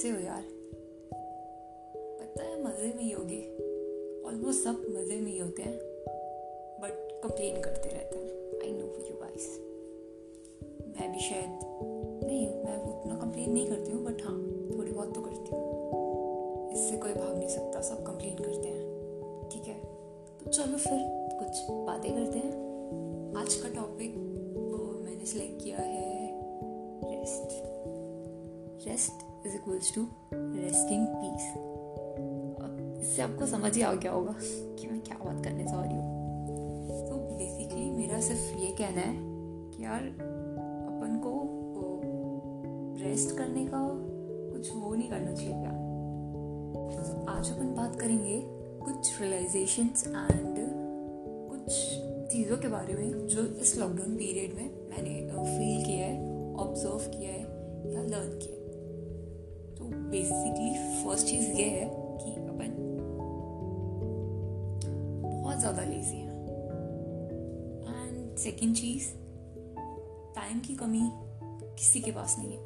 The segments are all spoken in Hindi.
कैसे हो यार। पता है, मज़े में ही होगी। ऑलमोस्ट सब मज़े में ही होते हैं। बट कंप्लेन करते रहते हैं। आई नो यू गाइस मैं भी शायद, नहीं, मैं उतना कंप्लेन नहीं करती हूँ बट हाँ थोड़ी बहुत तो करती हूँ। इससे कोई भाग नहीं सकता। सब कंप्लेन करते हैं। ठीक है? तो चलो फिर, कुछ बातें करते हैं। आज का टॉपिक मैंने सेलेक्ट किया है rest rest is equals to resting peace इससे आपको समझ ही आ गया होगा कि मैं क्या बात करने जा रही हूँ। तो बेसिकली मेरा सिर्फ़ ये कहना है कि यार, अपन को रेस्ट करने का कुछ वो नहीं करना चाहिए क्या? तो आज अपन बात करेंगे कुछ रियलाइजेशंस एंड कुछ चीज़ों के बारे में जो इस लॉकडाउन पीरियड में मैंने फील किया है ऑब्ज़र्व किया है या लर्न किया तो बेसिकली फ़र्स्ट चीज़ ये है कि अपन बहुत ज़्यादा लेजी हैं। एंड सेकेंड चीज़ टाइम की कमी किसी के पास नहीं है।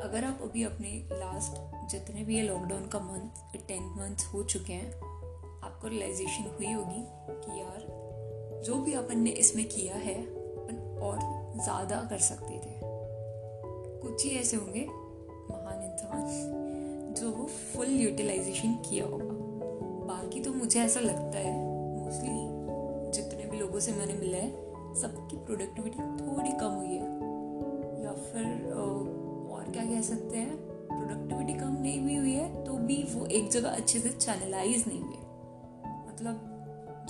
अगर आप अभी अपने लास्ट जितने भी ये लॉकडाउन का मंथ टेन मंथ्स हो चुके हैं, आपको रियलाइजेशन हुई होगी कि यार, जो भी अपन ने इसमें किया है, अपन और ज़्यादा कर सकते थे। कुछ ही ऐसे होंगे, महान इंसान। जो वो फुल यूटिलाइजेशन किया होगा। बाकी तो मुझे ऐसा लगता है मोस्टली जितने भी लोगों से मैंने मिला है, सबकी प्रोडक्टिविटी थोड़ी कम हुई है। या फिर और क्या कह सकते हैं प्रोडक्टिविटी कम नहीं भी हुई है तो भी वो एक जगह अच्छे से चैनलाइज नहीं हुए। मतलब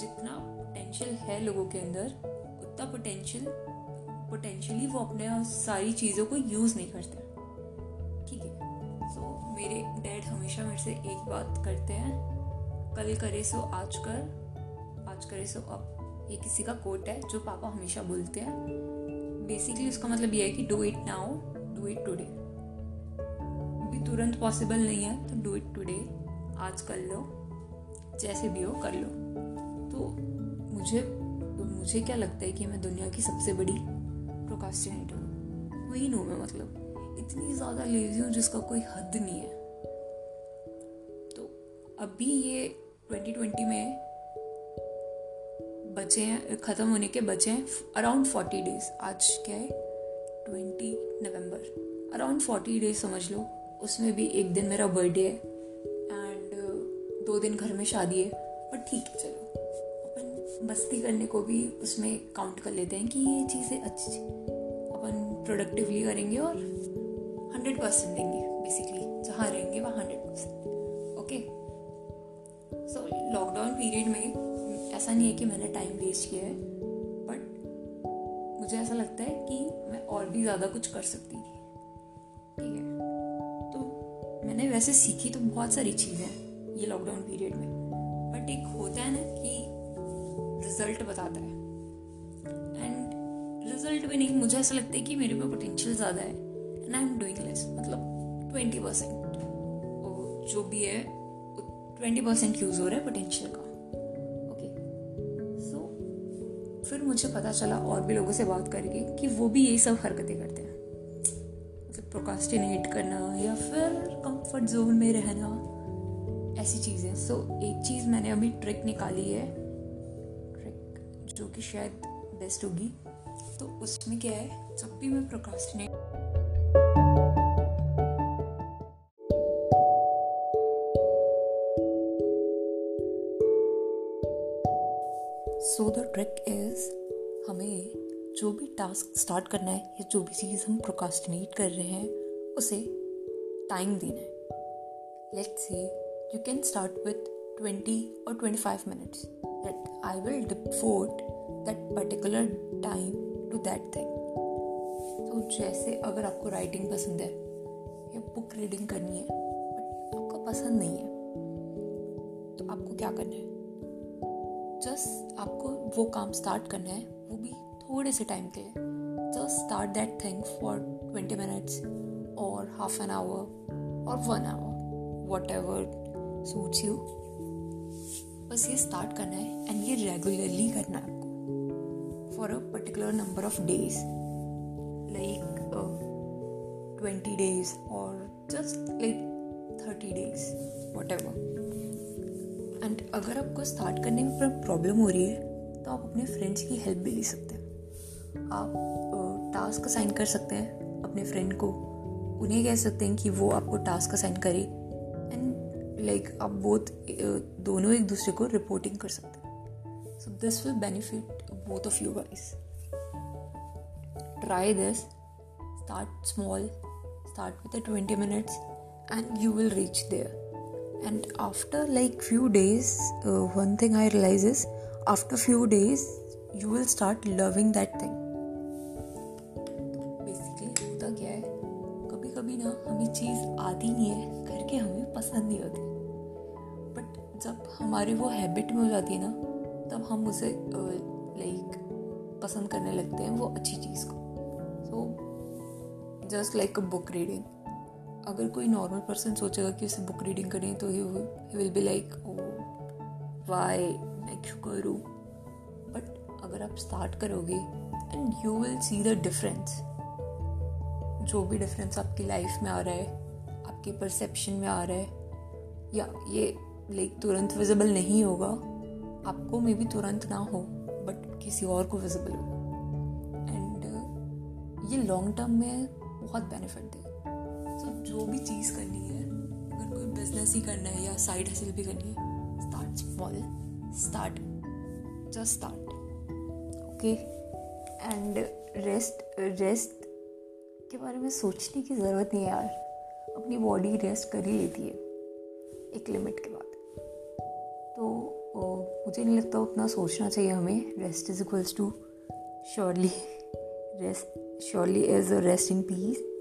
जितना पोटेंशियल है लोगों के अंदर, उतना पोटेंशियल पोटेंशियली वो अपने सारी चीज़ों को यूज़ नहीं करते। है सो मेरे डैड हमेशा मेरे से एक बात करते हैं। कल करे सो आज कर, आज करे सो अब। ये किसी का कोट है जो पापा हमेशा बोलते हैं। बेसिकली उसका मतलब ये है कि do it now do it today भी तुरंत पॉसिबल नहीं है तो डू इट टुडे आज कर लो, जैसे भी हो कर लो। तो मुझे तो मुझे क्या लगता है कि मैं दुनिया की सबसे बड़ी प्रोकास्टिनेटर हूँ? वही हूँ मैं मतलब। इतनी ज़्यादा लेजी हूँ जिसका कोई हद नहीं है। तो अभी ये 2020 में बचे हैं, ख़त्म होने के बचे हैं अराउंड फोर्टी डेज़ आज क्या है? Twenty November around forty days समझ लो। उसमें भी एक दिन मेरा बर्थडे है एंड दो दिन घर में शादी है। पर ठीक है, चलो। अपन मस्ती करने को भी उसमें काउंट कर लेते हैं कि ये चीज़ें अच्छी अपन प्रोडक्टिवली करेंगे और हंड्रेड परसेंट देंगे बेसिकली जहाँ रहेंगे वहाँ hundred percent. Okay so lockdown period में ऐसा नहीं है कि मैंने टाइम वेस्ट किया है बट मुझे ऐसा लगता है कि मैं और भी ज़्यादा कुछ कर सकती थी। ठीक है? तो मैंने वैसे सीखी तो बहुत सारी चीज़ें ये लॉकडाउन पीरियड में बट एक होता है ना कि रिज़ल्ट बताता है। एंड रिज़ल्ट भी नहीं, मुझे ऐसा लगता है कि मेरे में पोटेंशियल ज़्यादा है। And I am doing less मतलब ट्वेंटी परसेंट जो भी है ट्वेंटी परसेंट यूज़ हो रहा है पोटेंशियल का। ओके सो फिर मुझे पता चला और भी लोगों से बात करके कि वो भी यही सब हरकतें करते हैं। मतलब प्रोकास्टिनेट करना या फिर कंफर्ट जोन में रहना ऐसी चीज़ें सो so, एक चीज़ मैंने अभी ट्रिक निकाली है। ट्रिक जो कि शायद बेस्ट होगी। तो उसमें क्या है जब भी मैं प्रोकास्टिनेट द ट्रिक इज़ हमें जो भी टास्क स्टार्ट करना है, या जो भी चीज़ हम प्रोकास्टिनेट कर रहे हैं, उसे टाइम देना है। Let say you can start start with 20 or 25 minutes that I will devote that particular time to that thing तो जैसे अगर आपको राइटिंग पसंद है, या बुक रीडिंग करनी है बट आपको पसंद नहीं है तो आपको क्या करना है? जस्ट आपको वो काम स्टार्ट करना है, वो भी थोड़े से टाइम के लिए। Just start that thing for twenty minutes और हाफ़ एन आवर और one hour whatever suits you बस ये स्टार्ट करना है एंड ये रेगुलरली करना है आपको। For a particular number of days like twenty days और just like thirty days what and अगर आपको स्टार्ट करने में प्रॉब्लम हो रही है तो आप अपने फ्रेंड्स की हेल्प भी ले सकते हैं। आप टास्क असाइन कर सकते हैं अपने फ्रेंड को। उन्हें कह सकते हैं कि वो आपको टास्क असाइन करे। एंड लाइक आप बोथ दोनों एक दूसरे को रिपोर्टिंग कर सकते हैं। So this will benefit both of you guys try this start small start with 20 minutes and you will reach there. And after like few days uh, one thing i realize is after few days you will start loving that thing. Basically होता क्या है? कभी कभी ना हमें चीज़ आती नहीं है करके हमें पसंद नहीं होती। बट जब हमारी वो हैबिट में हो जाती है ना तब हम उसे लाइक पसंद करने लगते हैं वो अच्छी चीज़ को। So just like a book reading अगर कोई नॉर्मल पर्सन सोचेगा कि उसे बुक रीडिंग करें तो he will be like oh why मैं क्यों करूँ? बट अगर आप स्टार्ट करोगे and you will see the difference जो भी डिफरेंस आपकी लाइफ में आ रहा है, आपके परसेप्शन में आ रहा है, या ये लाइक तुरंत विजिबल नहीं होगा, आपको मे भी तुरंत ना हो बट किसी और को विजिबल हो। एंड ये लॉन्ग टर्म में बहुत बेनिफिट दे जो भी चीज़ करनी है, अगर कोई बिज़नेस ही करना है या साइड हसल भी करनी है start small start just start okay and rest rest के बारे में सोचने की ज़रूरत नहीं है यार। अपनी बॉडी रेस्ट कर ही लेती है, एक लिमिट के बाद। तो मुझे नहीं लगता उतना सोचना चाहिए हमें। Rest is equals to surely rest surely a rest in peace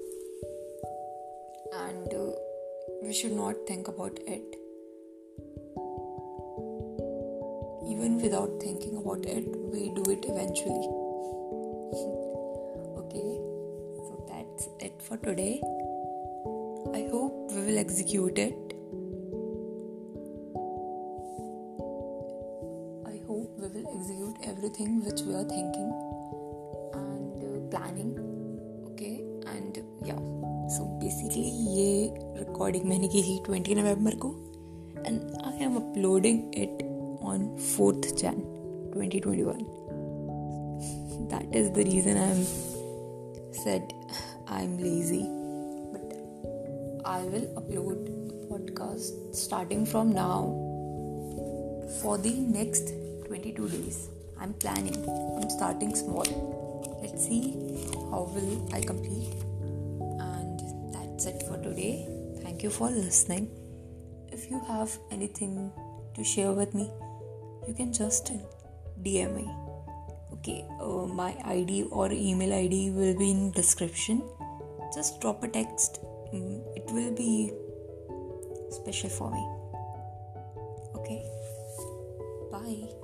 we should not think about it. Even without thinking about it, we do it eventually. okay, so that's it for today. I hope we will execute it. I hope we will execute everything which we are thinking and uh, planning. Okay, and yeah. Basically ये रिकॉर्डिंग मैंने की थी ट्वेंटी नवंबर को and I am uploading it on fourth Jan twenty twenty reason I am set I am lazy but I will upload podcast starting from now for the next twenty two days I am planning I am starting small let's see how will I complete today. Thank you for listening. If you have anything to share with me, you can just DM me. Okay, uh, my ID or email ID will be in description. Just drop a text. Mm, it will be special for me. Okay. Bye.